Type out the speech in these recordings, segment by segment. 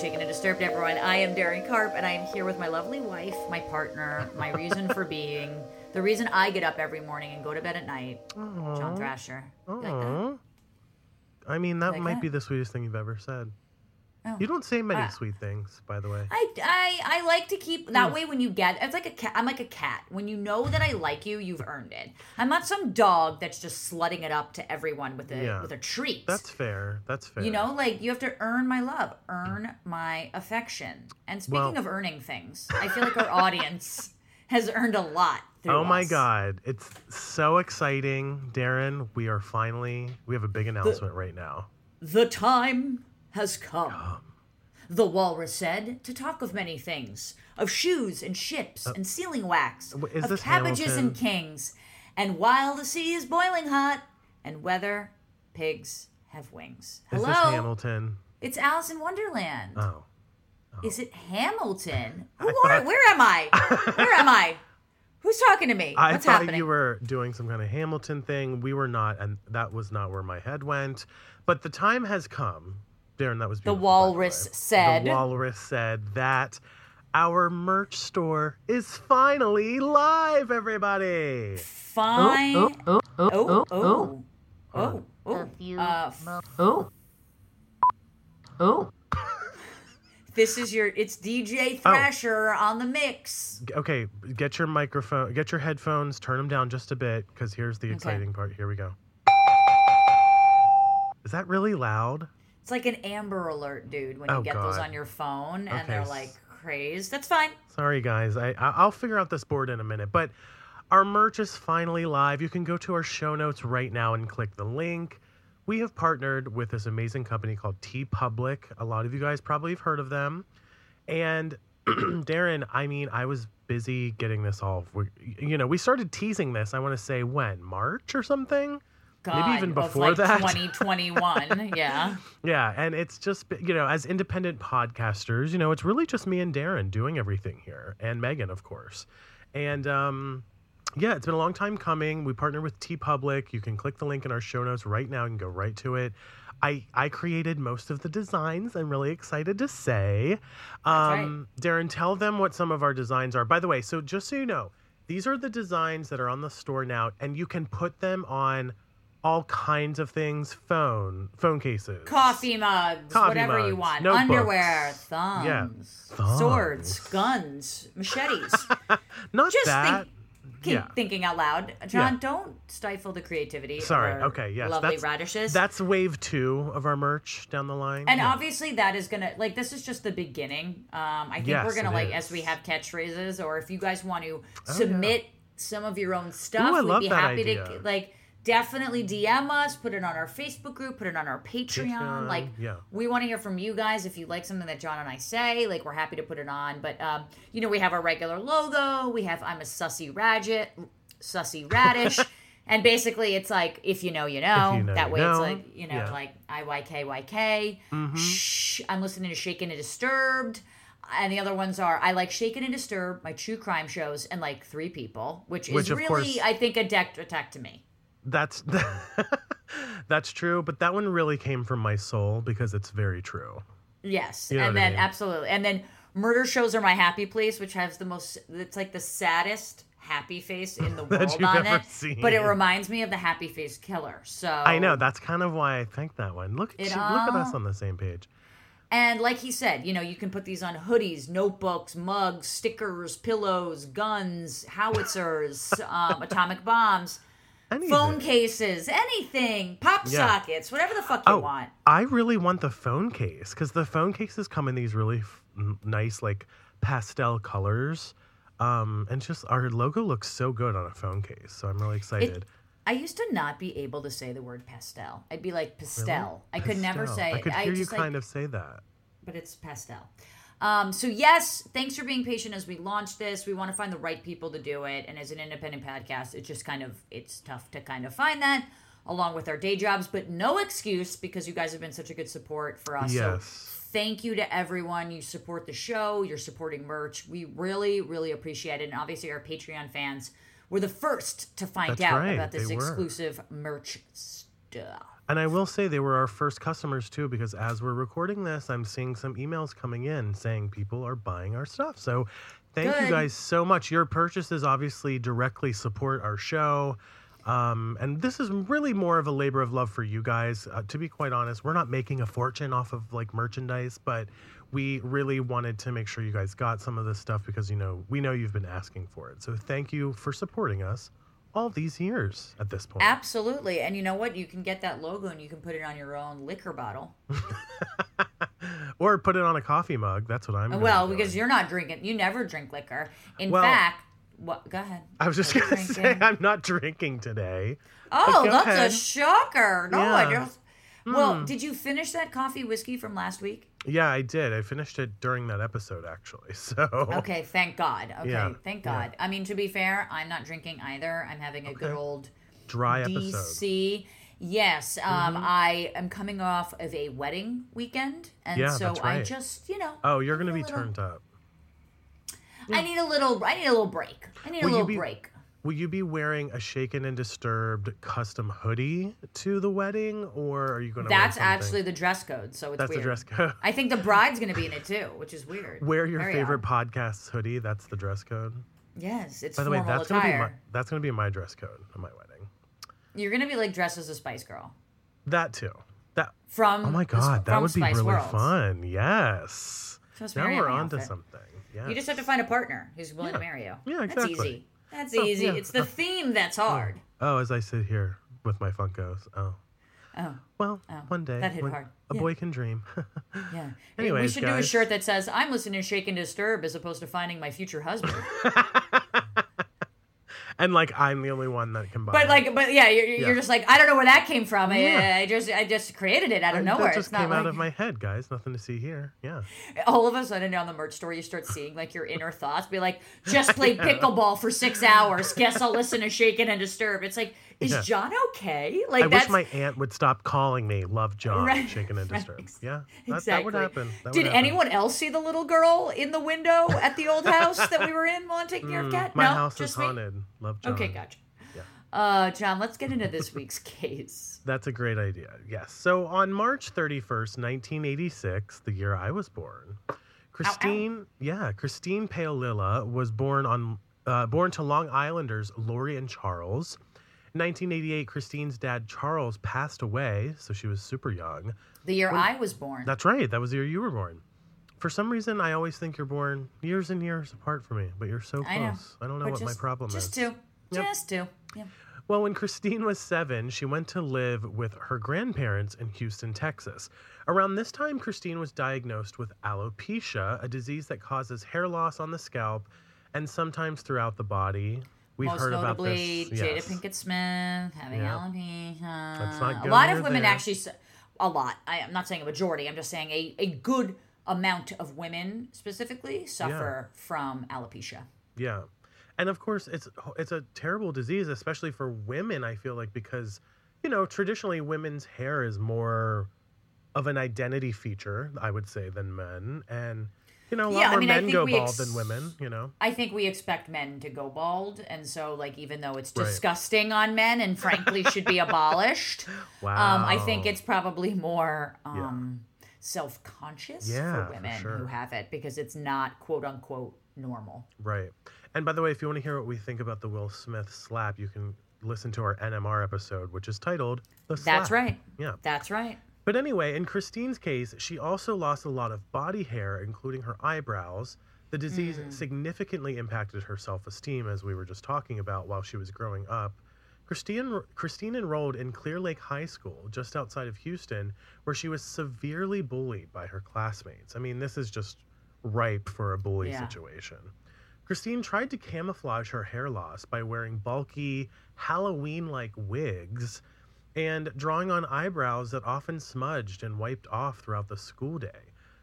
Shaken and Disturbed, everyone. I am Darren Karp, and I am here with my lovely wife, my partner, my reason for being, the reason I get up every morning and go to bed at night, John Thrasher. Like. I mean, that like might that? be the sweetest thing you've ever said. Oh. You don't say many Ah. sweet things, by the way. I, I I like to keep that way when you get it's like a cat I'm like a cat. When you know that I like you, you've earned it. I'm not some dog that's just slutting it up to everyone with a Yeah. with a treat. That's fair. That's fair. you know, like you have to earn my love, earn my affection. And speaking Well- of earning things, I feel like our audience has earned a lot. Through Oh my. God. It's so exciting. Darren, we are finally, we have a big announcement right now. The time has come. The walrus said to talk of many things of shoes and ships and sealing wax, Uh, is of cabbages and kings. And while the sea is boiling hot, and weather, pigs have wings. Is Hello? this Hamilton? It's Alice in Wonderland. Oh. Is it Hamilton? Who are? Where am I? Where am I? Who's talking to me? I What's thought happening? you were doing some kind of Hamilton thing. We were not, and that was not where my head went. But the time has come. Darren, that was the beautiful, by walrus way. said. The walrus said that our merch store is finally live, everybody. Fine. Oh, oh, oh, Oh, oh, oh, oh, oh. A Uh, f- oh. Oh. this is your. It's DJ Oh. Thrasher on the mix. Okay, get your microphone, get your headphones, turn them down just a bit, because here's the exciting part. Here we go. Is that really loud? It's like an Amber Alert, dude. When you Oh, get those on your phone and Okay, they're like crazed. That's fine. Sorry, guys. I I- I'll figure out this board in a minute. But our merch is finally live. You can go to our show notes right now and click the link. We have partnered with this amazing company called TeePublic. A lot of you guys probably have heard of them. And Darren, I mean, I was busy getting this all. we- You know, we started teasing this. I want to say when March or something. God, even of, before like that. 2021. yeah. Yeah, and it's just you know, as independent podcasters, you know, it's really just me and Darren doing everything here, and Megan, of course. And um, yeah, it's been a long time coming. We partner with TeePublic. You can click the link in our show notes right now and go right to it. I I created most of the designs. I'm really excited to say. right. Um, Darren, tell them what some of our designs are. By the way, so just so you know, these are the designs that are on the store now, and you can put them on all kinds of things phone phone cases Coffee mugs, Coffee whatever you want. notebooks. Underwear, thumbs, Thumbs. swords, guns, machetes. not Just that think, keep yeah. thinking out loud. John, Yeah. don't stifle the creativity. sorry okay yes Lovely that's radishes. that's wave two of our merch down the line And Yeah. obviously, that is gonna like this is just the beginning. Um, I think Yes, we're gonna like is. as we have catchphrases, or if you guys want to Oh, submit some of your own stuff, Ooh, we'd be happy idea. to like definitely DM us, put it on our Facebook group, put it on our Patreon. Patreon, like, yeah. we want to hear from you guys if you like something that John and I say. Like, we're happy to put it on. But um, you know, we have our regular logo. We have I'm a sussy radget, sussy radish. And basically, it's like if you know, you know. you know, that you way, it's like you know, Yeah. like I Y K Y K. Mm-hmm. Shh, I'm listening to Shaken and Disturbed. And the other ones are I like Shaken and Disturbed, my true crime shows, and like three people, which is Which, of really, course- I think, a deck attack to me. That's that's true but that one really came from my soul because it's very true Yes, You know and what I then mean? absolutely, and then murder shows are my happy place, which has the most. It's like the saddest happy face in the world on it, seen. but it reminds me of the happy face killer. So i know that's kind of why i think that one look, It look at us on the same page And like he said, you know, you can put these on hoodies, notebooks, mugs, stickers, pillows, guns, howitzers, um, atomic bombs, Anything. phone cases, anything, pop Yeah. sockets, whatever the fuck you Oh, want. I really want the phone case because the phone cases come in these really f- nice, like pastel colors. Um, and just our logo looks so good on a phone case. So I'm really excited. I used to not be able to say the word pastel. I'd be like pastel. I could never Pastel. say I it. could hear you just, like, kind of say that. but it's pastel. Um, so yes, thanks for being patient as we launch this. We want to find the right people to do it, and as an independent podcast, it's just kind of it's tough to kind of find that along with our day jobs, but no excuse because you guys have been such a good support for us. So Yes. thank you to everyone. You support the show. You're supporting merch. We really, really appreciate it. And obviously, our Patreon fans were the first to find That's out right, about this they were. exclusive merch stuff. And I will say they were our first customers too, because as we're recording this, I'm seeing some emails coming in saying people are buying our stuff. So thank you guys so much. Your purchases obviously directly support our show. Um, and this is really more of a labor of love for you guys. Uh, to be quite honest, we're not making a fortune off of like merchandise, but we really wanted to make sure you guys got some of this stuff because you know we know you've been asking for it. So thank you for supporting us all these years at this point. Absolutely. And you know what? You can get that logo and you can put it on your own liquor bottle. or put it on a coffee mug. That's what I'm. Well, be because you're not drinking. You never drink liquor. In Well- fact, what? Go ahead. I was just gonna say? I'm not drinking today. Oh, that's ahead. a shocker. No, Yeah. Hmm. just. Well, did you finish that coffee whiskey from last week? Yeah, I did. I finished it during that episode actually. So Okay, thank God. Okay, Yeah, thank yeah. God. I mean, to be fair, I'm not drinking either. I'm having a good old dry episode. DC. Yes, um, I am coming off of a wedding weekend, and Yeah, so that's I just, you know, Oh, you're gonna be little- turned up. I need a little. I need a little break. I need Will a little be- break. Will you be wearing a shaken and disturbed custom hoodie to the wedding, or are you gonna? That's wear actually the dress code, so it's that's weird. the dress code. I think the bride's going to be in it too, which is weird. Wear your favorite odd. podcast's hoodie. That's the dress code. Yes, it's By the way, that's gonna be my that's gonna be my dress code on my wedding. You're going to be like dressed as a Spice Girl That too. That from. oh my the- god, that would be Spice really fun. Yes. So Now we're on to something. Yeah. You just have to find a partner who's willing to marry you. Yeah, That's exactly. easy. That's Oh, easy. yeah. It's the theme that's oh. hard. Oh, as I sit here with my Funkos. Oh. Oh, Well, Oh, one day that hit hard. a Yeah. boy can dream. yeah. Anyways, we should do a shirt that says "I'm listening to Shake and Disturb" as opposed to finding my future husband. and like I'm the only one that can buy. but it. like, but yeah, you're, Yeah. you're just like I don't know where that came from. Yeah. I, I just I just created it out of nowhere. That just it's came out like- of my head, guys. Nothing to see here. Yeah. all of a sudden on the merch store you start seeing like your inner thoughts be like just played pickleball for six hours guess i'll listen to shaken and disturb it's like is Yeah. john okay like I that's wish my aunt would stop calling me Love John, Right, shaken and disturbed. ex- Yeah, that, exactly that would happen. That did would happen. anyone else see the little girl in the window at the old house that we were in while i'm taking care of cat Mm, My no house is just me haunted. Love John. okay gotcha Yeah. uh john let's get into this week's case That's a great idea. Yes. So on March 31st, 1986, the year I was born, Christine, yeah, Christine Paolilla was born on uh, born to Long Islanders Lori and Charles. In 1988, Christine's dad Charles passed away, so she was super young. the year i was born That's right. That was the year you were born. For some reason, I always think you're born years and years apart from me, but you're so close. I know. I don't know But what my just- problem just is. two just two yeah Well, when Christine was seven, she went to live with her grandparents in Houston, Texas. Around this time, Christine was diagnosed with alopecia, a disease that causes hair loss on the scalp and sometimes throughout the body. We've Most heard about notably, this. Jada. Pinkett Smith having Yeah. alopecia. A lot of women there. actually, a lot. I, am not saying a majority. I'm just saying a, a good amount of women specifically suffer from alopecia. Yeah. And of course, it's it's a terrible disease, especially for women. I feel like because, you know, traditionally women's hair is more of an identity feature, I would say, than men, and you know, a lot Yeah, I more mean, men go bald ex- than women. You know, I think we expect men to go bald, and so like even though it's Right. disgusting on men and frankly should be abolished, wow. um, I think it's probably more um, self-conscious Yeah, for for women sure. who have it because it's not quote unquote normal. right. And by the way, if you want to hear what we think about the Will Smith slap, you can listen to our NMR episode, which is titled "The Slap." That's right. Yeah. That's right. But anyway, in Christine's case, she also lost a lot of body hair, including her eyebrows. The disease Mm. significantly impacted her self esteem, as we were just talking about while she was growing up. Christine, Christine enrolled in Clear Lake High School, just outside of Houston, where she was severely bullied by her classmates. I mean, this is just ripe for a bully Yeah. situation. Christine tried to camouflage her hair loss by wearing bulky, Halloween like wigs and drawing on eyebrows that often smudged and wiped off throughout the school day.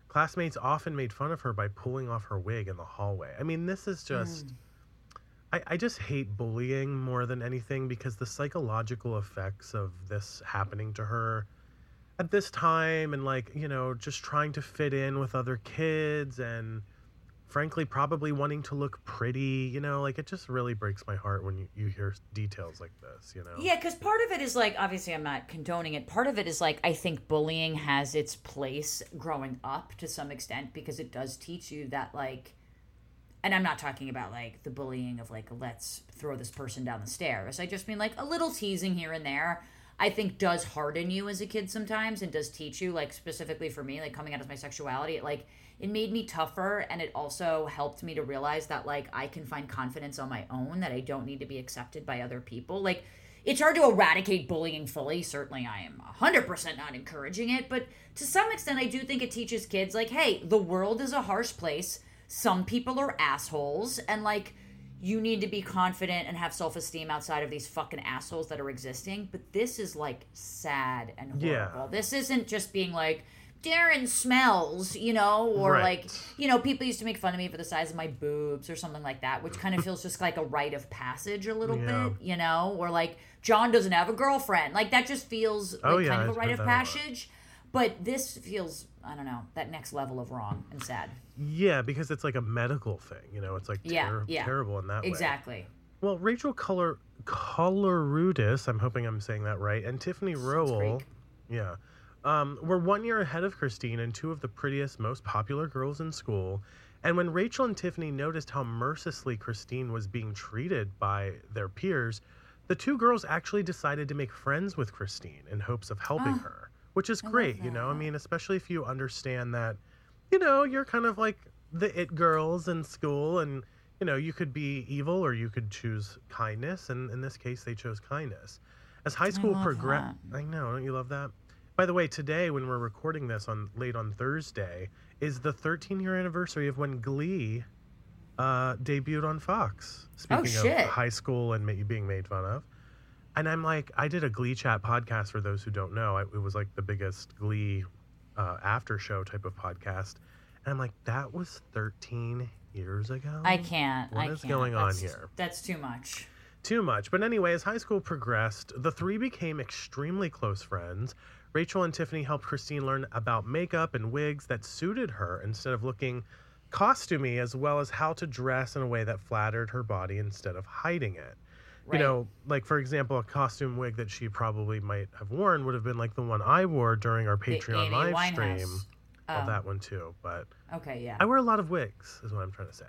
Classmates often made fun of her by pulling off her wig in the hallway. I mean, this is just. Mm. I, I just hate bullying more than anything because the psychological effects of this happening to her at this time and, like, you know, just trying to fit in with other kids and frankly probably wanting to look pretty you know like it just really breaks my heart when you, you hear details like this you know Yeah, because part of it is like, obviously, I'm not condoning it. Part of it is like, I think bullying has its place growing up to some extent because it does teach you that, like, and I'm not talking about like the bullying of like, let's throw this person down the stairs. I just mean like a little teasing here and there. I think does harden you as a kid sometimes and does teach you like specifically for me like coming out as my sexuality it like it made me tougher and it also helped me to realize that like I can find confidence on my own that I don't need to be accepted by other people. Like it's hard to eradicate bullying fully. Certainly I am 100% not encouraging it but to some extent I do think it teaches kids like hey the world is a harsh place. Some people are assholes and like you need to be confident and have self-esteem outside of these fucking assholes that are existing but this is like sad and horrible Yeah. this isn't just being like Darren smells, you know, or Right. like, you know, people used to make fun of me for the size of my boobs or something like that, which kind of feels just like a rite of passage a little Yeah. bit, you know, or like John doesn't have a girlfriend. Like that just feels like Oh, yeah, kind of a rite of that a lot. passage. But this feels, I don't know, that next level of wrong and sad. Yeah because it's like a medical thing you know it's like ter- yeah. terrible in that way Exactly. Well, Rachel Color Koloroutis, I'm hoping I'm saying that right, and Tiffany Rowell, yeah, um, were one year ahead of Christine and two of the prettiest, most popular girls in school. And when Rachel and Tiffany noticed how mercilessly Christine was being treated by their peers, the two girls actually decided to make friends with Christine in hopes of helping Oh, her, which is I great, you know. I mean, especially if you understand that, you know, you're kind of like the it girls in school and you know, you could be evil or you could choose kindness, and in this case, they chose kindness. As high school love progressed, I know, don't you love that? By the way, today when we're recording this on late on Thursday is the 13 year anniversary of when Glee uh, debuted on Fox. Speaking Oh, shit. of high school and ma- being made fun of, and I'm like, I did a Glee chat podcast for those who don't know. I, it was like the biggest Glee uh, after show type of podcast, and I'm like, that was 13 years ago. I can't. What I is can't. Going on That's- here? That's too much. too much. But anyway, as high school progressed, the three became extremely close friends. Rachel and Tiffany helped Christine learn about makeup and wigs that suited her instead of looking costumey, as well as how to dress in a way that flattered her body instead of hiding it. Right. You know, like for example, a costume wig that she probably might have worn would have been like the one I wore during our Patreon live Winehouse. stream. Well, Oh, that one too. But okay, yeah. I wear a lot of wigs, is what I'm trying to say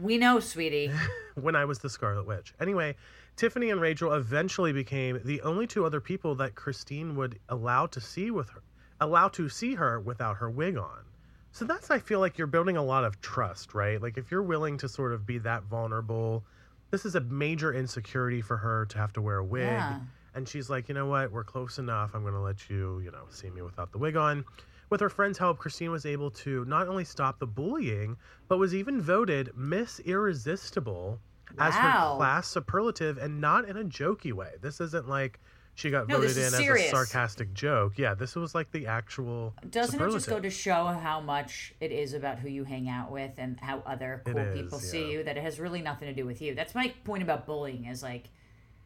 We know, sweetie. when I was the Scarlet Witch. Anyway, Tiffany and Rachel eventually became the only two other people that Christine would allow to see with her, allow to see her without her wig on. So that's I feel like you're building a lot of trust, right? Like if you're willing to sort of be that vulnerable, this is a major insecurity for her to have to wear a wig. Yeah. And she's like, you know what? We're close enough. I'm going to let you, you know, see me without the wig on. With her friend's help, Christine was able to not only stop the bullying, but was even voted Miss Irresistible as her class superlative and not in a jokey way. This isn't like she got No, voted in is as a sarcastic joke. Yeah, this was like the actual Doesn't it just go to show how much it is about who you hang out with and how other cool is, people see you that it has really nothing to do with you? That's my point about bullying is like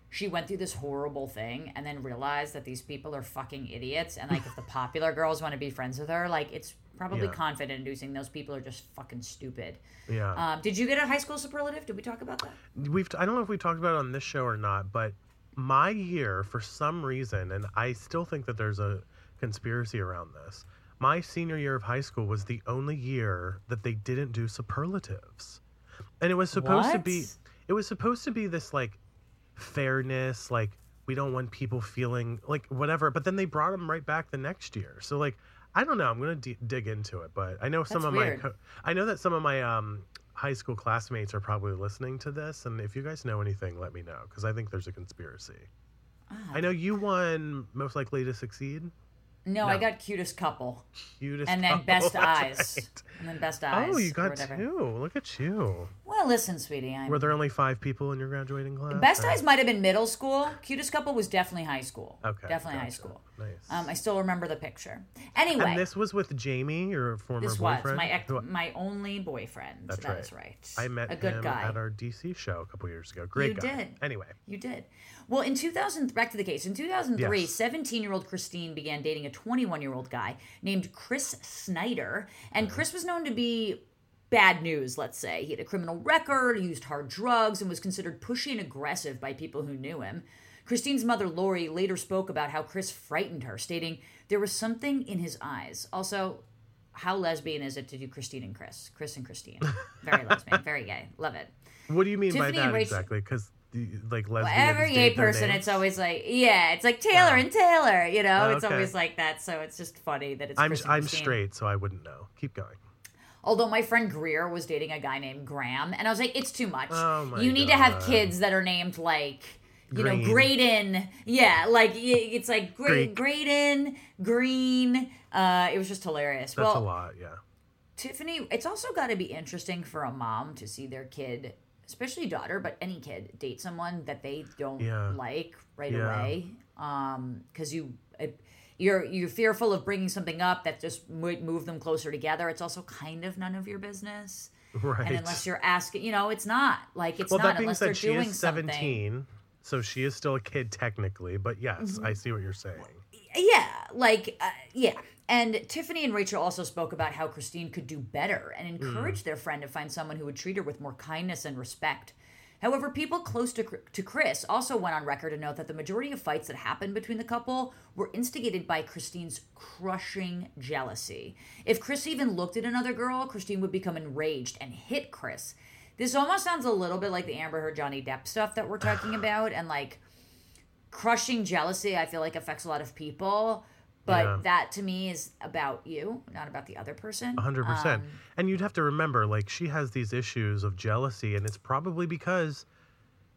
she went through this horrible thing and then realized that these people are fucking idiots and like if the popular girls want to be friends with her, like it's probably Yeah. confident inducing those people are just fucking stupid. Yeah. Um, did you get a high school superlative? Did we talk about that? we've I don't know if we talked about it on this show or not, but my year for some reason, and I still think that there's a conspiracy around this. My senior year of high school was the only year that they didn't do superlatives. And it was supposed to be it was supposed to be this like fairness, like we don't want people feeling like whatever, but then they brought them right back the next year. So like I don't know, I'm going to d- dig into it, but I know some That's of weird. my co- I know that some of my um high school classmates are probably listening to this and if you guys know anything let me know because i think there's a conspiracy Ah. i know you won most likely to succeed No, I got cutest couple. cutest And then couple, best eyes. right. And then best eyes. oh you got two look at you Well, listen, sweetie. I'm were there only five people in your graduating class Best or- Eyes might have been middle school. Cutest couple was definitely high school. okay Definitely high school. Nice Um, I still remember the picture. Anyway, and this was with jamie your former this was my ex- my only boyfriend. That's That is right. i met a good him guy. at our dc show a couple years ago great guy. You guy did. anyway You did. Well, in 2000, back to the case. In 2003, Yes. 17 year old Christine began dating a 21 year old guy named Chris Snyder. And Chris was known to be bad news, let's say. He had a criminal record, used hard drugs, and was considered pushy and aggressive by people who knew him. Christine's mother, Lori, later spoke about how Chris frightened her, stating there was something in his eyes. Also, how lesbian is it to do Christine and Chris? Chris and Christine. Very lesbian, very gay. Love it. What do you mean Tiffany by that Rachel- exactly? Because like lesbians Every gay person, it's always like, yeah, it's like Taylor Oh. and Taylor, you know? Oh, It's okay. always like that. So it's just funny that it's I'm I'm Christine. straight, so I wouldn't know. Keep going. Although my friend Greer was dating a guy named Graham, and I was like, it's too much. Oh my you need to have kids that are named like, you know, Green. Graydon. Yeah, like it's like Gra-. Graydon, Green. Uh, it was just hilarious. That's well, a lot. Yeah. Tiffany, it's also got to be interesting for a mom to see their kid, especially daughter, but any kid, date someone that they don't Yeah. like right Yeah. away. Um, because you, it, you're you're fearful of bringing something up that just might move them closer together. It's also kind of none of your business. Right. And unless you're asking, you know, it's not like it's well, not unless they're doing is something. 17, so she is still a kid technically. But yes, Mm-hmm. I see what you're saying. Yeah, like uh, yeah. And Tiffany and Rachel also spoke about how Christine could do better and Mm. their friend to find someone who would treat her with more kindness and respect. However, people close to, to Chris also went on record to note that the majority of fights that happened between the couple were instigated by Christine's crushing jealousy. If Chris even looked at another girl, Christine would become enraged and hit Chris. This almost sounds a little bit like the Amber Heard Johnny Depp stuff that we're talking about, and like crushing jealousy i feel like affects a lot of people but Yeah. that to me is about you not about the other person 100%. Um, and you'd have to remember, like, she has these issues of jealousy, and it's probably because,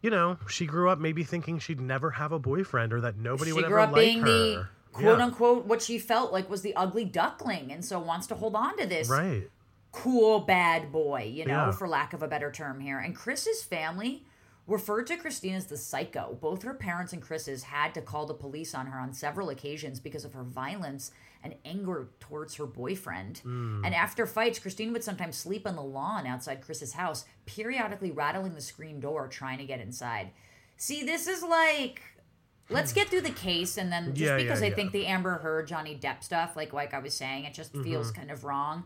you know, she grew up maybe thinking she'd never have a boyfriend or that nobody she would grew ever up like being her. the quote Yeah, unquote what she felt like was the ugly duckling and so wants to hold on to this Right. Cool bad boy you know Yeah. for lack of a better term here and chris's family referred to christine as the psycho both her parents and chris's had to call the police on her on several occasions because of her violence and anger towards her boyfriend Hmm. and after fights christine would sometimes sleep on the lawn outside chris's house periodically rattling the screen door trying to get inside see this is like let's get through the case and then just Yeah, yeah, because I yeah. think the Amber Heard Johnny Depp stuff, like like I was saying, it just feels Mm-hmm. kind of wrong.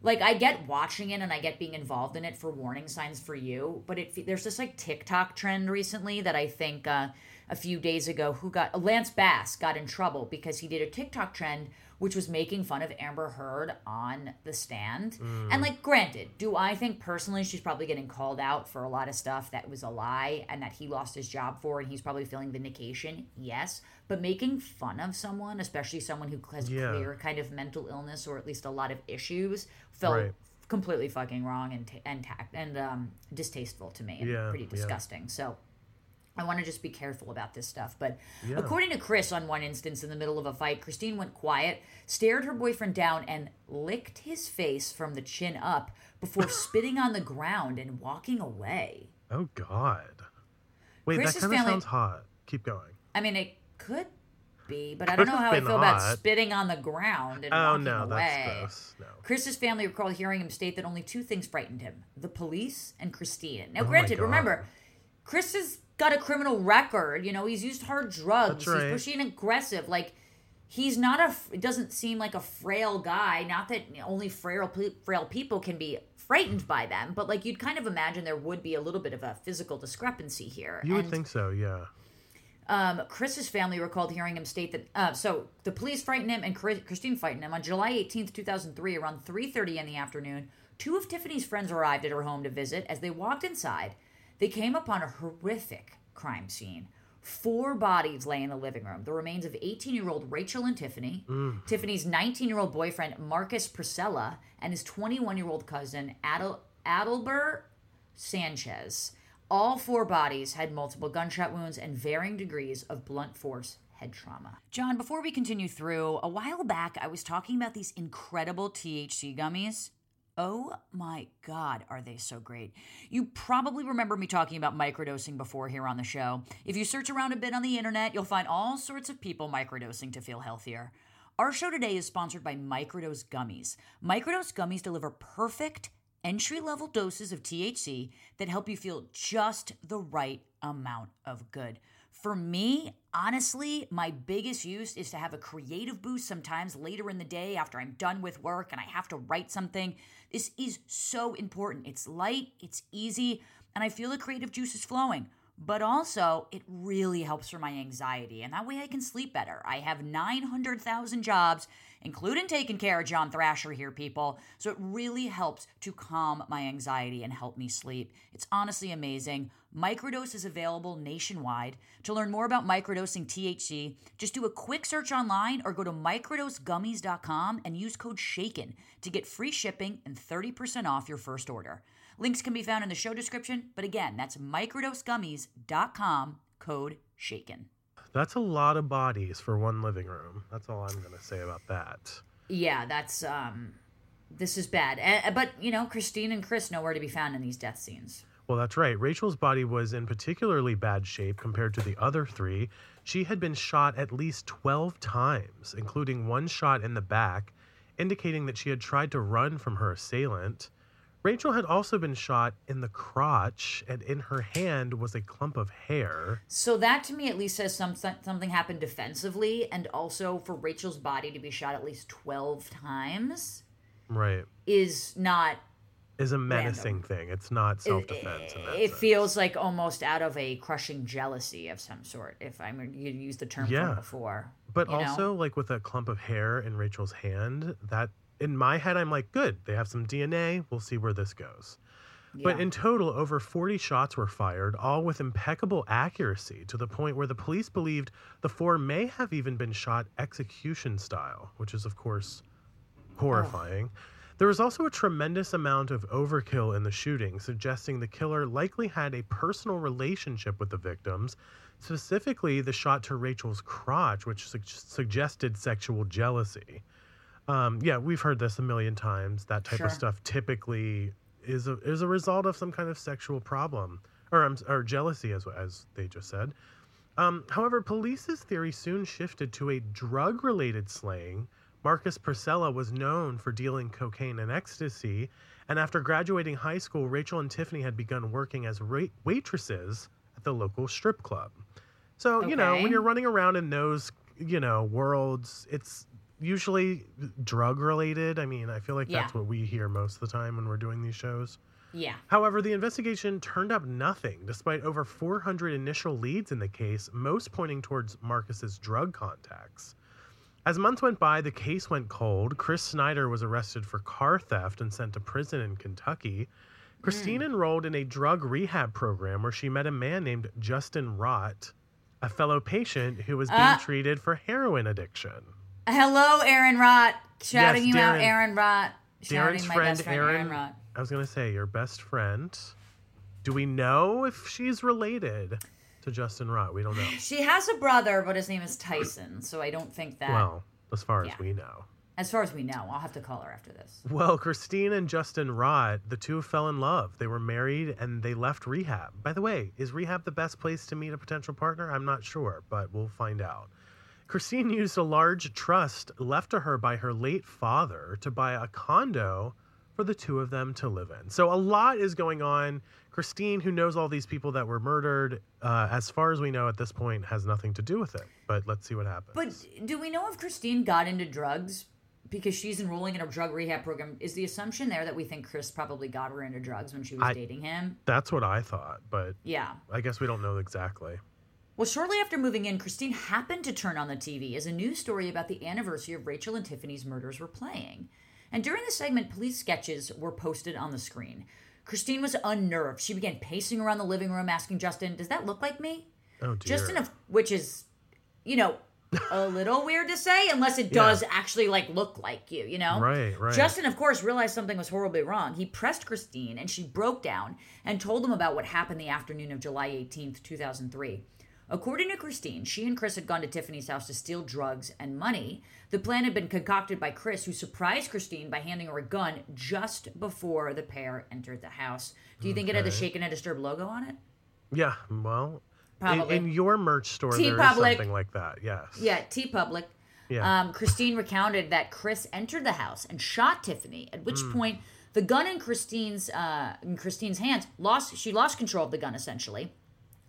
Like I get watching it and I get being involved in it for warning signs for you, but it there's this like TikTok trend recently that I think uh, a few days ago who got Lance Bass got in trouble because he did a TikTok trend which was making fun of Amber Heard on the stand. Mm. And like granted, do I think personally she's probably getting called out for a lot of stuff that was a lie and that he lost his job for and he's probably feeling vindication? Yes, but making fun of someone, especially someone who has Yeah. clear kind of mental illness or at least a lot of issues, felt Right. completely fucking wrong and t- and tact and um, distasteful to me and Yeah, pretty yeah. disgusting. So I want to just be careful about this stuff. But Yeah. according to Chris, on one instance in the middle of a fight, Christine went quiet, stared her boyfriend down, and licked his face from the chin up before spitting on the ground and walking away. Oh, God. Wait, Chris's that kind of family- sounds hot. Keep going. I mean, it could be, but I don't know how I feel about spitting on the ground and Oh, walking no, away. that's gross. No. Chris's family recalled hearing him state that only two things frightened him the police and Christine. Now, Oh granted, remember, Chris's got a criminal record. You know, he's used hard drugs, right. he's pushy and aggressive. Like, he's not a, it doesn't seem like a frail guy. Not that only frail, frail people can be frightened by them, but like, you'd kind of imagine there would be a little bit of a physical discrepancy here. You would think so, yeah. um, Chris's family recalled hearing him state that. Uh, so the police frightened him and Chris- Christine frightened him on July 18th, 2003, around 3:30 in the afternoon. Two of Tiffany's friends arrived at her home to visit. As they walked inside, they came upon a horrific crime scene. Four bodies lay in the living room. The remains of 18-year-old Rachel and Tiffany, mm. Tiffany's 19-year-old boyfriend Marcus Precella, and his 21-year-old cousin Adel- Adelbert Sanchez. All four bodies had multiple gunshot wounds and varying degrees of blunt force head trauma. John, before we continue through, a while back I was talking about these incredible THC gummies. Oh my God, are they so great? You probably remember me talking about microdosing before here on the show. If you search around a bit on the internet, you'll find all sorts of people microdosing to feel healthier. Our show today is sponsored by Microdose Gummies. Microdose Gummies deliver perfect entry level doses of THC that help you feel just the right amount of good. For me, honestly, my biggest use is to have a creative boost sometimes later in the day after I'm done with work and I have to write something. This is so important. It's light, it's easy, and I feel the creative juices flowing. But also, it really helps for my anxiety, and that way I can sleep better. I have 900,000 jobs, including taking care of John Thrasher here, people. So it really helps to calm my anxiety and help me sleep. It's honestly amazing. Microdose is available nationwide. To learn more about microdosing THC, just do a quick search online or go to microdosegummies.com and use code SHAKEN to get free shipping and 30% off your first order. Links can be found in the show description, but again, that's microdosegummies.com, code SHAKEN. That's a lot of bodies for one living room. That's all I'm going to say about that. Yeah, that's um this is bad. Uh, but, you know, Christine and Chris nowhere to be found in these death scenes. Well, that's right. Rachel's body was in particularly bad shape compared to the other three. She had been shot at least 12 times, including one shot in the back, indicating that she had tried to run from her assailant. Rachel had also been shot in the crotch, and in her hand was a clump of hair. So that to me at least says some, something happened defensively and also for Rachel's body to be shot at least 12 times Right. is not Is a menacing thing. It's not self defense. it feels like almost out of a crushing jealousy of some sort if i'm you use the term Yeah. from before But you know? also, like with a clump of hair in Rachel's hand, that in my head, I'm like, good, they have some DNA. We'll see where this goes. But in total, over 40 shots were fired, all with impeccable accuracy, to the point where the police believed the four may have even been shot execution style, which is, of course, horrifying. Oh. There was also a tremendous amount of overkill in the shooting, suggesting the killer likely had a personal relationship with the victims, specifically the shot to Rachel's crotch, which su- suggested sexual jealousy. Um, yeah, we've heard this a million times. That type Sure. of stuff typically is a, is a result of some kind of sexual problem or, um, or jealousy, as, as they just said. Um, however, police's theory soon shifted to a drug related slaying. Marcus Precella was known for dealing cocaine and ecstasy, and after graduating high school, Rachel and Tiffany had begun working as waitresses at the local strip club. So, you know, when you're running around in those, you know, worlds, it's usually drug related. I mean, I feel like that's Yeah. what we hear most of the time when we're doing these shows. yeah However, the investigation turned up nothing, despite over 400 initial leads in the case, most pointing towards Marcus's drug contacts. As months went by, the case went cold. Chris Snyder was arrested for car theft and sent to prison in Kentucky. Christine enrolled in a drug rehab program where she met a man named Justin Rott, a fellow patient who was being Ah. treated for heroin addiction. Hello aaron rott shouting Yes, you out aaron rott shouting Darren's my friend, best friend Aaron. aaron rott I was gonna say your best friend. Do we know if she's related to Justin Rott? We don't know. she has a brother but his name is tyson so i don't think that Well, as far as we know. as far as we know i'll have to call her after this Well, Christine and Justin Rott, the two fell in love. They were married and they left rehab. By the way, is rehab the best place to meet a potential partner? I'm not sure, but we'll find out. Christine used a large trust left to her by her late father to buy a condo for the two of them to live in. So a lot is going on. Christine, who knows all these people that were murdered, uh, as far as we know at this point, has nothing to do with it. But let's see what happens. but do we know if christine got into drugs because she's enrolling in a drug rehab program is the assumption there that we think chris probably got her into drugs when she was I- dating him That's what I thought, but yeah I guess we don't know exactly. Well, shortly after moving in, Christine happened to turn on the TV as a news story about the anniversary of Rachel and Tiffany's murders were playing. And during the segment, police sketches were posted on the screen. Christine was unnerved. She began pacing around the living room asking Justin, Does that look like me? Oh dear. Justin, of- which is, you know, a little weird to say, unless it does actually like look like you, you know? Right, right. Justin, of course, realized something was horribly wrong. He pressed Christine and she broke down and told him about what happened the afternoon of July 18th, 2003. According to Christine, she and Chris had gone to Tiffany's house to steal drugs and money. The plan had been concocted by Chris, who surprised Christine by handing her a gun just before the pair entered the house. Do you think it had the Shaken and Disturbed logo on it? Yeah, well, in, Probably. in your merch store, TeePublic. something like that. Yes. Yeah, TeePublic. Yeah. Um, Christine recounted that Chris entered the house and shot Tiffany. At which point, the gun in Christine's uh, in Christine's hands lost. She lost control of the gun essentially,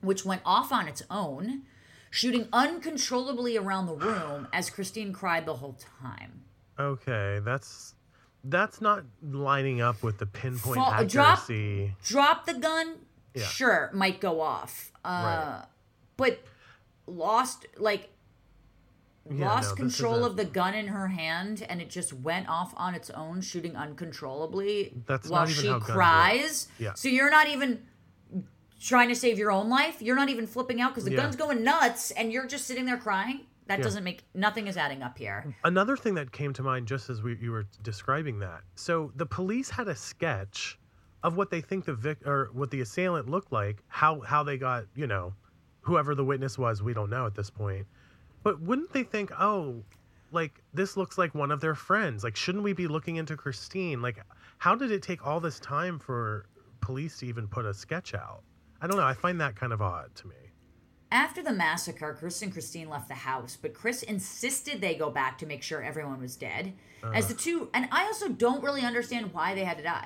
which went off on its own, shooting uncontrollably around the room as Christine cried the whole time. Okay, that's that's not lining up with the pinpoint Fall- accuracy. Drop the gun, Yeah. sure, might go off. Uh, Right. But lost, like, Yeah, lost no, control of the gun in her hand and it just went off on its own shooting uncontrollably That's while she how guns work. cries Yeah. so you're not even trying to save your own life you're not even flipping out because the Yeah. gun's going nuts and you're just sitting there crying that Yeah. doesn't make nothing is adding up here Another thing that came to mind just as we, you were describing that. So the police had a sketch of what they think the vic or what the assailant looked like, how how they got, you know, whoever the witness was, we don't know at this point. But wouldn't they think, "Oh, like this looks like one of their friends. Like shouldn't we be looking into Christine? Like how did it take all this time for police to even put a sketch out?" I don't know. I find that kind of odd to me. after the massacre chris and christine left the house but chris insisted they go back to make sure everyone was dead as the uh-huh. two and i also don't really understand why they had to die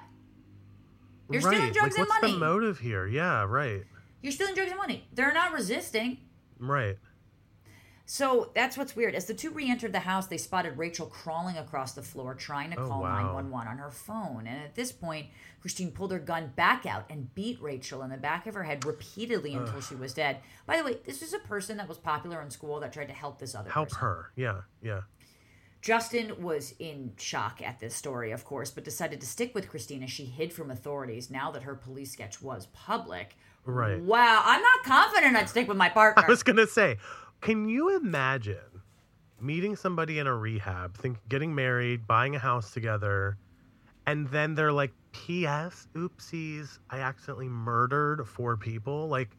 you're right. stealing drugs like, and what's money the motive here? Yeah, right. You're stealing drugs and money. They're not resisting. Right. So that's what's weird. As the two re entered the house, they spotted Rachel crawling across the floor trying to Oh, call wow. 911 on her phone. And at this point, Christine pulled her gun back out and beat Rachel in the back of her head repeatedly until she was dead. By the way, this is a person that was popular in school that tried to help this other Help person. her. Yeah, yeah. Justin was in shock at this story, of course, but decided to stick with Christine as she hid from authorities now that her police sketch was public. Right. Wow, I'm not confident I'd stick with my partner. I was gonna say, can you imagine meeting somebody in a rehab, think getting married, buying a house together, and then they're like, "P.S. Oopsies, I accidentally murdered four people." Like,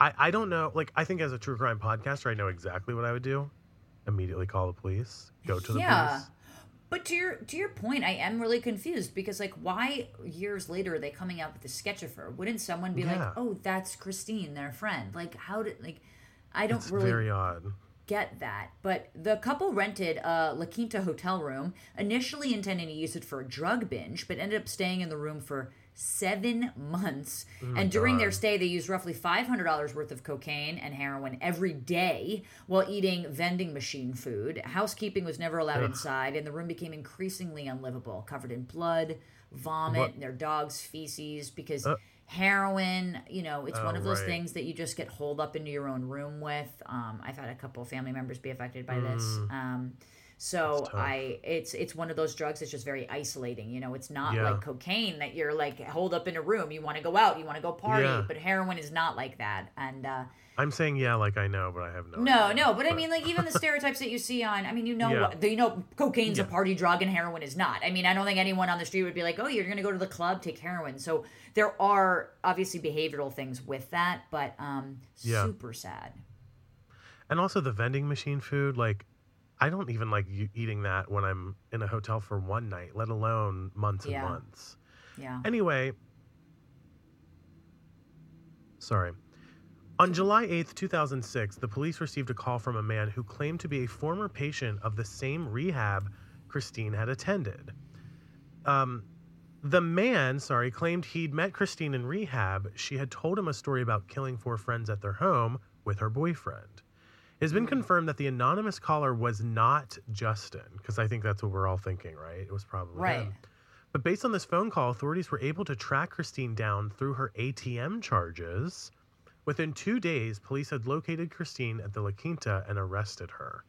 I I don't know. Like, I think as a true crime podcaster, I know exactly what I would do. Immediately call the police. Go to the Yeah. police. But to your to your point, I am really confused because like why years later are they coming out with a sketch of her? Wouldn't someone be Yeah. like, "Oh, that's Christine, their friend." Like how did like I don't It's really very odd. get that. But the couple rented a La Quinta hotel room, initially intending to use it for a drug binge, but ended up staying in the room for seven months. and during their stay, they used roughly $500 worth of cocaine and heroin every day while eating vending machine food. Housekeeping was never allowed inside, and the room became increasingly unlivable, covered in blood, vomit, What- and their dog's feces because. Uh. Heroin, you know, it's one Oh, of those right. things that you just get holed up into your own room with. Um, I've had a couple of family members be affected by this. Um, so Mm. I, it's it's one of those drugs that's just very isolating. You know, it's not Yeah. like cocaine that you're like holed up in a room. You want to go out, you want to go party, Yeah. but heroin is not like that. And uh, I'm saying yeah, like I know, but I have no. no, idea. no, but I mean, like even the stereotypes that you see on. I mean, you know, Yeah. what you know, cocaine's a party drug and heroin is not. I mean, I don't think anyone on the street would be like, "Oh, you're going to go to the club, take heroin." So there are obviously behavioral things with that, but um, Yeah. super sad. And also the vending machine food, like I don't even like eating that when I'm in a hotel for one night, let alone months and months. Yeah. Anyway, sorry. On July 8th, 2006, the police received a call from a man who claimed to be a former patient of the same rehab Christine had attended. Um, the man, sorry, claimed he'd met Christine in rehab. She had told him a story about killing four friends at their home with her boyfriend. It has been confirmed that the anonymous caller was not Justin, because I think that's what we're all thinking, right? It was probably Right. him. But based on this phone call, authorities were able to track Christine down through her ATM charges. Within two days, police had located Christine at the La Quinta and arrested her.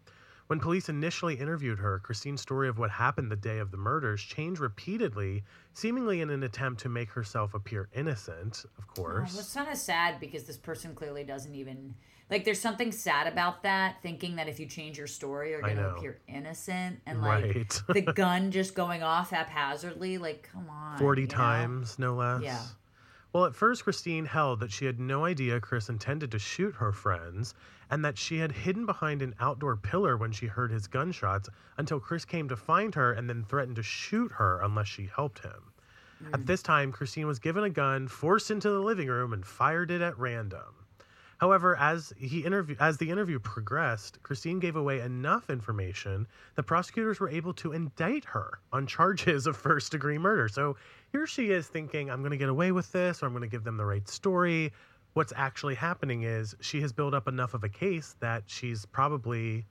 When police initially interviewed her, Christine's story of what happened the day of the murders changed repeatedly, seemingly in an attempt to make herself appear innocent, of Oh, course. it's kind of sad because this person clearly doesn't even like. There's something sad about that, thinking that if you change your story, you're going to appear innocent, and like right. the gun just going off haphazardly. Like, come on, 40 you know? times, no less. Yeah. Well, at first, Christine held that she had no idea Chris intended to shoot her friends and that she had hidden behind an outdoor pillar when she heard his gunshots until Chris came to find her and then threatened to shoot her unless she helped him. At mm. this time, Christine was given a gun, forced into the living room, and fired it at random. However, as he interview as the interview progressed, Christine gave away enough information that prosecutors were able to indict her on charges of first degree murder. So here she is thinking, I'm going to get away with this, or I'm going to give them the right story. What's actually happening is she has built up enough of a case that she's probably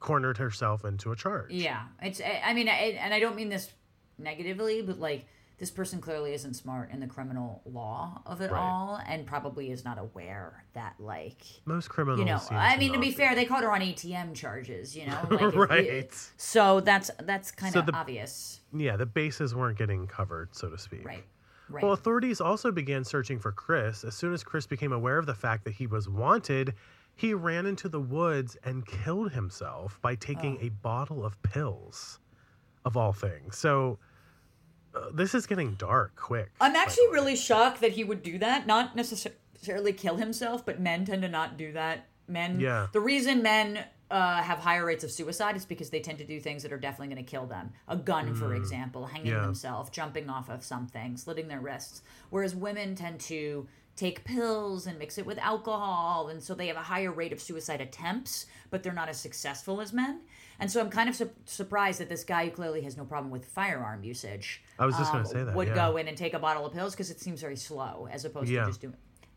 cornered herself into a charge. Yeah, it's. I mean, I, and I don't mean this negatively, but like this person clearly isn't smart in the criminal law of it Right. all, and probably is not aware that like Most criminals. you know. I mean, to be fair, they caught her on ATM charges. You know, like Right. So that's that's kind of the- obvious, Yeah, the bases weren't getting covered, so to speak. right? Right. Well, authorities also began searching for Chris. As soon as Chris became aware of the fact that he was wanted, he ran into the woods and killed himself by taking Oh. a bottle of pills, of all things. So uh, this is getting dark quick. I'm actually really shocked that he would do that. Not necessarily kill himself, but men tend to not do that. Men, Yeah. The reason men uh, have higher rates of suicide is because they tend to do things that are definitely going to kill them. A gun, for example, hanging Mm. Yeah. themselves, jumping off of something, slitting their wrists. Whereas women tend to take pills and mix it with alcohol, and so they have a higher rate of suicide attempts, but they're not as successful as men. And so I'm kind of su- surprised that this guy who clearly has no problem with firearm usage I was just um, gonna say that, would yeah. go in and take a bottle of pills because it seems very slow as opposed Yeah. to just doing.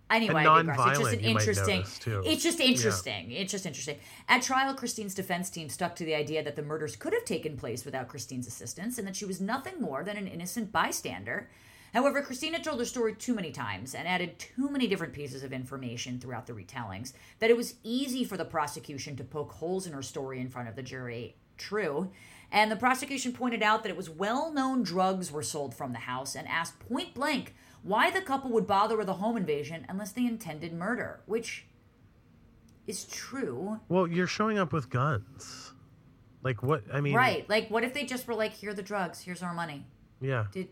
Anyway, it's just an interesting. It's just interesting. It's just interesting. At trial, Christine's defense team stuck to the idea that the murders could have taken place without Christine's assistance and that she was nothing more than an innocent bystander. However, Christina told her story too many times and added too many different pieces of information throughout the retellings that it was easy for the prosecution to poke holes in her story in front of the jury. True. And the prosecution pointed out that it was well known drugs were sold from the house and asked point blank why the couple would bother with a home invasion unless they intended murder, which is true. Well, you're showing up with guns. Like what? I mean, Right. Like, what if they just were like, here are the drugs, here's our money? Yeah. Did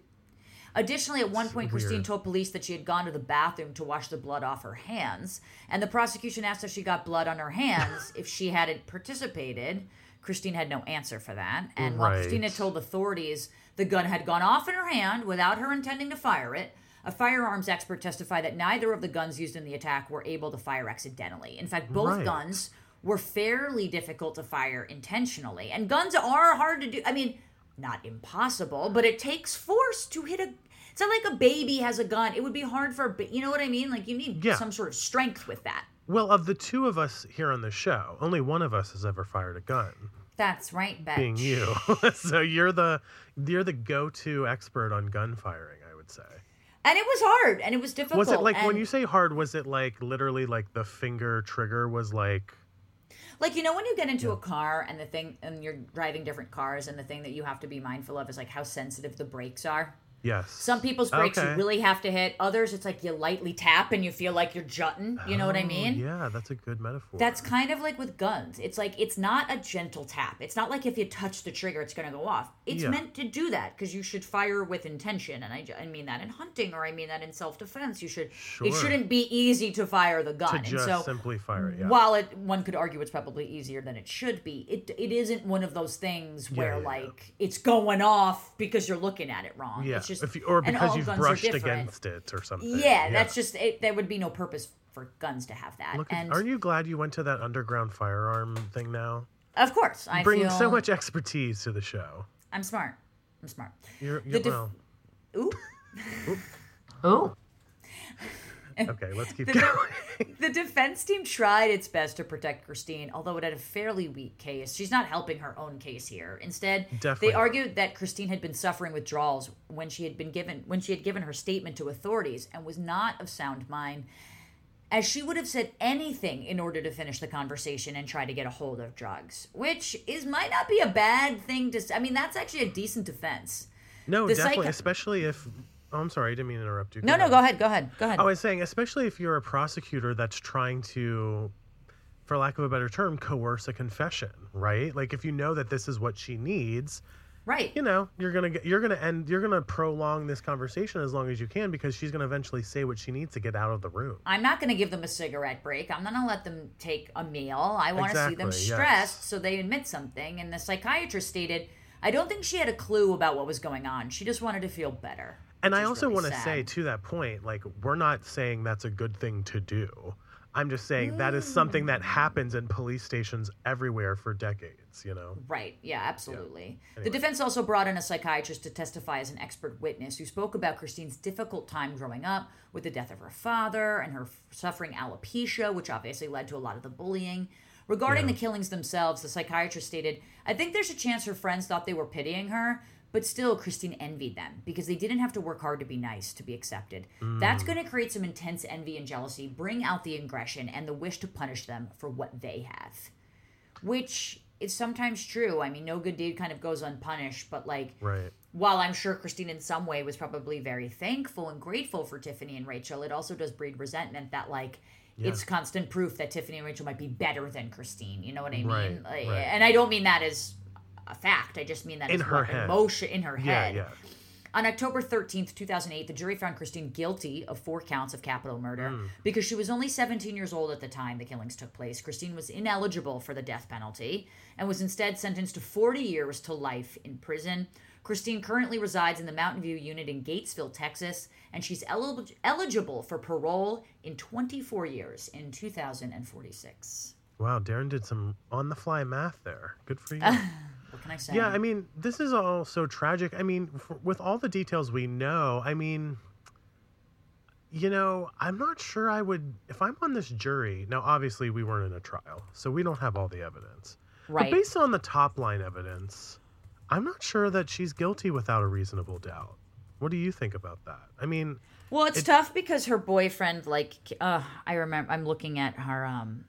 Additionally, at one point, Christine told police that she had gone to the bathroom to wash the blood off her hands. And the prosecution asked if she got blood on her hands if she hadn't participated. Christine had no answer for that. And while Christine had told authorities the gun had gone off in her hand without her intending to fire it, a firearms expert testified that neither of the guns used in the attack were able to fire accidentally. In fact, both Right. guns were fairly difficult to fire intentionally. And guns are hard to do. I mean, not impossible, but it takes force to hit a. It's not like a baby has a gun. It would be hard for a. You know what I mean? Like you need Yeah. some sort of strength with that. Well, of the two of us here on the show, only one of us has ever fired a gun, That's right, Betch. being you. so you're the you're the go-to expert on gun firing, I would say. And it was hard, and it was difficult. Was it like when you say hard? Was it like literally like the finger trigger was like? Like you know when you get into a car and the thing and you're driving different cars and the thing that you have to be mindful of is like how sensitive the brakes are. Yes. Some people's brakes Okay. you really have to hit. Others it's like you lightly tap and you feel like you're jutting. You know what I Oh, mean? Yeah, that's a good metaphor. That's kind of like with guns. It's like it's not a gentle tap. It's not like if you touch the trigger, it's going to go off. It's Yeah. meant to do that because you should fire with intention, and I, I mean that in hunting or I mean that in self defense. You should. Sure. It shouldn't be easy to fire the gun. to and just so, simply fire it. Yeah. while it one could argue it's probably easier than it should be, it it isn't one of those things where yeah. like it's going off because you're looking at it wrong. yeah. It's just if you, or because you've brushed against it or something. Yeah, that's just it, there would be no purpose for guns to have that. Look, and aren't you glad you went to that underground firearm thing now? of course, I Bringing feel so much expertise to the show. I'm smart. I'm smart. You're, The you're def- well. Ooh. Ooh. Okay, let's keep The, going. the defense team tried its best to protect Christine, although it had a fairly weak case. She's not helping her own case here. Instead, Definitely they argued that Christine had been suffering withdrawals when she had been given when she had given her statement to authorities and was not of sound mind, as she would have said anything in order to finish the conversation and try to get a hold of drugs, which is might not be a bad thing to. I mean, that's actually a decent defense. No, the definitely, psycho- especially if. Oh, I'm sorry, I didn't mean to interrupt you. No, no, go ahead, go ahead, go ahead. Oh, I was saying, especially if you're a prosecutor that's trying to, for lack of a better term, coerce a confession, right? Like if you know that this is what she needs, right. you know, you're gonna get, you're gonna end, you're gonna prolong this conversation as long as you can because she's gonna eventually say what she needs to get out of the room. I'm not going to give them a cigarette break. I'm not going to let them take a meal. I want to see them Exactly, yes. stressed so they admit something. And the psychiatrist stated, I don't think she had a clue about what was going on. She just wanted to feel better. And I also really want to say to that point, like we're not saying that's a good thing to do. I'm just saying that is something Mm. that happens in police stations everywhere for decades, you know. Right. Yeah, absolutely. The Anyway. defense also brought in a psychiatrist to testify as an expert witness who spoke about Christine's difficult time growing up with the death of her father and her suffering alopecia, which obviously led to a lot of the bullying. Regarding Yeah. the killings themselves, the psychiatrist stated, I think there's a chance her friends thought they were pitying her, but still, Christine envied them because they didn't have to work hard to be nice, to be accepted. That's Mm. going to create some intense envy and jealousy, bring out the aggression and the wish to punish them for what they have. Which is sometimes true. I mean, no good deed kind of goes unpunished, but like, Right. while I'm sure Christine in some way was probably very thankful and grateful for Tiffany and Rachel, it also does breed resentment that like it's constant proof that Tiffany and Rachel might be better than Christine. You know what I mean? Right, Like, right. And I don't mean that as a fact. I just mean that In her head. emotion in her head. yeah. On October 13th, 2008, the jury found Christine guilty of four counts of capital murder. Hmm. Because she was only 17 years old at the time the killings took place, Christine was ineligible for the death penalty and was instead sentenced to 40 years to life in prison. Christine currently resides in the Mountain View unit in Gatesville, Texas, and she's el- eligible for parole in 24 years in 2046. Wow, Darren did some on the fly math there. Good for you. What can I say? Yeah, I mean, this is all so tragic. I mean, f with all the details we know, I mean, you know, I'm not sure I would, if I'm on this jury, now obviously we weren't in a trial, so we don't have all the evidence. right. But based on the top line evidence, I'm not sure that she's guilty without a reasonable doubt. What do you think about that? I mean, Well, it's tough because her boyfriend, like, uh, I remember, I'm looking at her, um,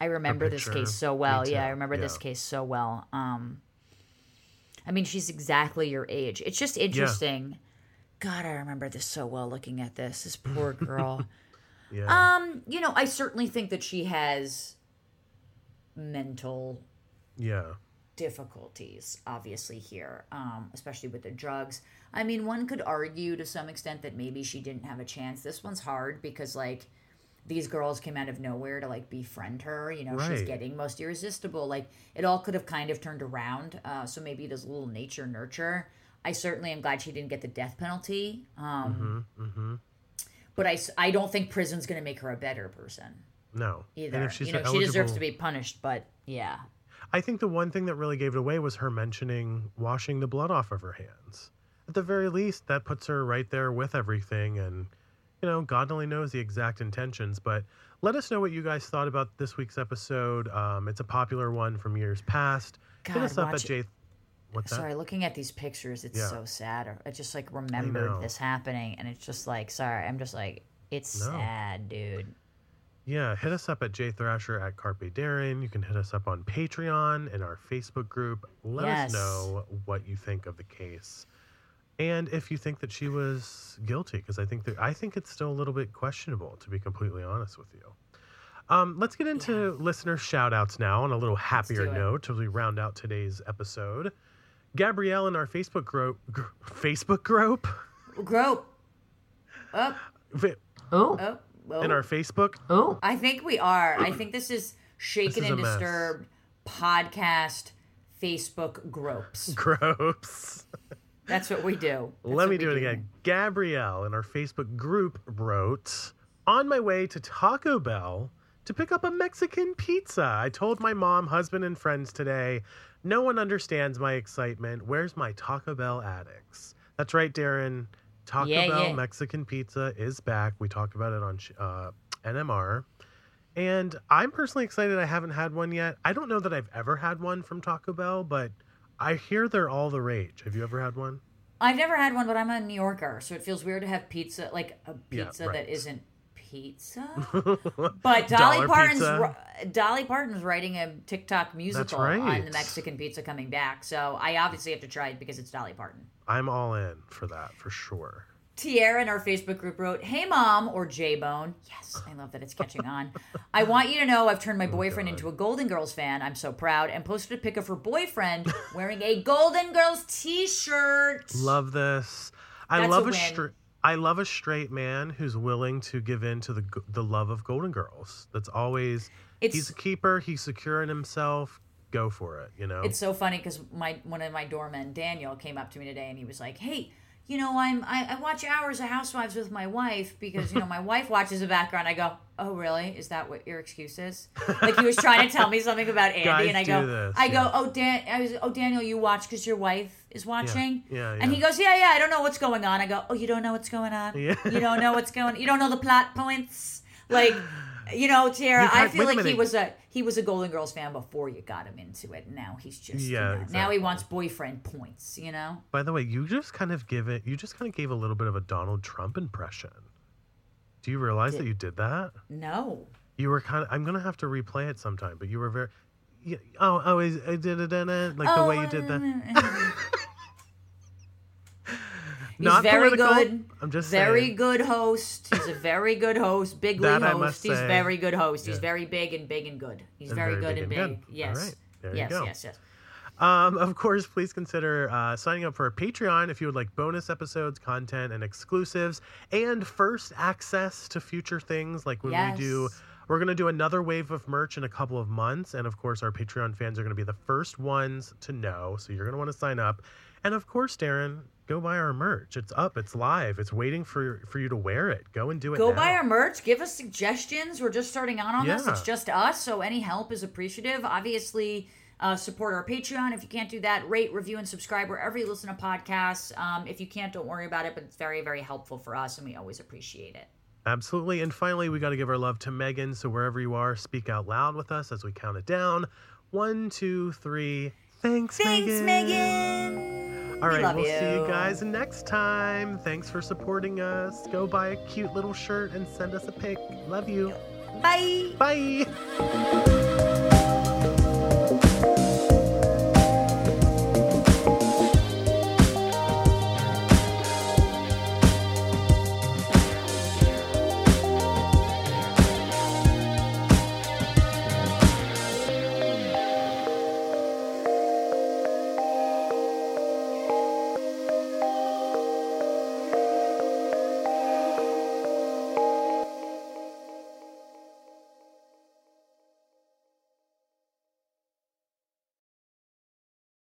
I remember this case so well. Yeah, I remember this case so well. Um, I mean, she's exactly your age. It's just interesting. God, I remember this so well looking at this. This poor girl. yeah. um, you know, I certainly think that she has mental yeah. difficulties obviously here um, especially with the drugs i mean one could argue to some extent that maybe she didn't have a chance this one's hard because like these girls came out of nowhere to like befriend her you know she's getting most irresistible like it all could have kind of turned around uh, so maybe it is a little nature nurture i certainly am glad she didn't get the death penalty um, Mm-hmm. but I, I don't think prison's going to make her a better person No. either And if she's you know she deserves to be punished but yeah I think the one thing that really gave it away was her mentioning washing the blood off of her hands. At the very least, that puts her right there with everything. And, you know, God only knows the exact intentions. But let us know what you guys thought about this week's episode. Um, it's a popular one from years past. Hit God, us up at J. What's that? Sorry, looking at these pictures, it's Yeah. so sad. I just like remembered this happening, and it's just like, sorry, I'm just like, it's No. sad, dude. Yeah, hit us up at J Thrasher at Carpe Darren. You can hit us up on Patreon and our Facebook group. Let Yes. us know what you think of the case, and if you think that she was guilty, because I think that I think it's still a little bit questionable, to be completely honest with you. Um, let's get into listener shout outs now on a little happier note as we round out today's episode. Gabrielle in our Facebook group, gr- Facebook group, Grope. Oh, Oh, oh, oh. in our Facebook oh, I think we are. I think this is Shaken is and a mess. Disturbed podcast Facebook gropes. groups. That's what we do. That's Let me do it again. Gabrielle in our Facebook group wrote, On my way to Taco Bell to pick up a Mexican pizza. I told my mom, husband, and friends today, no one understands my excitement. Where's my Taco Bell addicts? That's right, Darren. Taco Yeah, Bell yeah. Mexican pizza is back. We talked about it on uh, NMR. And I'm personally excited. I haven't had one yet. I don't know that I've ever had one from Taco Bell, but I hear they're all the rage. Have you ever had one? I've never had one, but I'm a New Yorker, so it feels weird to have pizza, like a Yeah, pizza right. that isn't pizza. But Dolly Parton's pizza. Dolly Parton's writing a TikTok musical right. on the Mexican pizza coming back, so I obviously have to try it because it's Dolly Parton. I'm all in for that for sure. Tierra in our Facebook group wrote, Hey mom, or J Bone. Yes, I love that it's catching on. I want you to know I've turned my oh, boyfriend into a Golden Girls fan. I'm so proud. And posted a pic of her boyfriend wearing a Golden Girls t shirt. Love this. I That's love a a, straight. I love a straight man who's willing to give in to the the love of Golden Girls. That's always It's- he's a keeper. He's secure in himself. Go for it. You know. It's so funny because my one of my doormen, Daniel, came up to me today and he was like, "Hey, you know, I'm I, I watch Hours of Housewives with my wife because you know my wife watches the background." I go, "Oh, really? Is that what your excuse is?" Like he was trying to tell me something about Andy, Guys and I go, this, "I go, oh Dan, I was, oh Daniel, you watch because your wife is watching." yeah, yeah. And he goes, "Yeah, yeah, I don't know what's going on." I go, "Oh, you don't know what's going on? Yeah. You don't know what's going? You don't know the plot points?" Like. You know, Tara, I feel like he was a he was a Golden Girls fan before you got him into it. Now he's just you Yeah, know, now he wants boyfriend points. You know, By the way, you just kind of give it. You just kind of gave a little bit of a Donald Trump impression. Do you realize that you did that? no. You were kind of. I'm gonna have to replay it sometime, but you were very. Yeah, oh, oh, is- I did it, in it, like the way you did that. Oh, He's Not very political. good. I'm just very saying. good host. He's a very good host. Big league host. He's say. very good host. He's very big and big and good. He's And very, very good big and and big. Yes. All right. There you yes, go. yes, yes. Um, of course, please consider uh, signing up for our Patreon if you would like bonus episodes, content, and exclusives, and first access to future things like when we do. We're going to do another wave of merch in a couple of months. And of course, our Patreon fans are going to be the first ones to know. So you're going to want to sign up. And of course, Darren, go buy our merch. It's up, it's live, it's waiting for, for you to wear it. Go and do it. Go now. buy our merch. Give us suggestions. We're just starting out on this. It's just us, so any help is appreciative. Obviously, uh, support our Patreon. If you can't do that, rate, review, and subscribe wherever you listen to podcasts. Um, if you can't, don't worry about it, but it's very, very helpful for us, and we always appreciate it. Absolutely. And finally, we got to give our love to Megan. So wherever you are, speak out loud with us as we count it down. One, two, three. Thanks, Thanks, Megan. Megan. All we love we'll see you you. guys next time. Thanks for supporting us. Go buy a cute little shirt and send us a pic. Love you. Bye. Bye.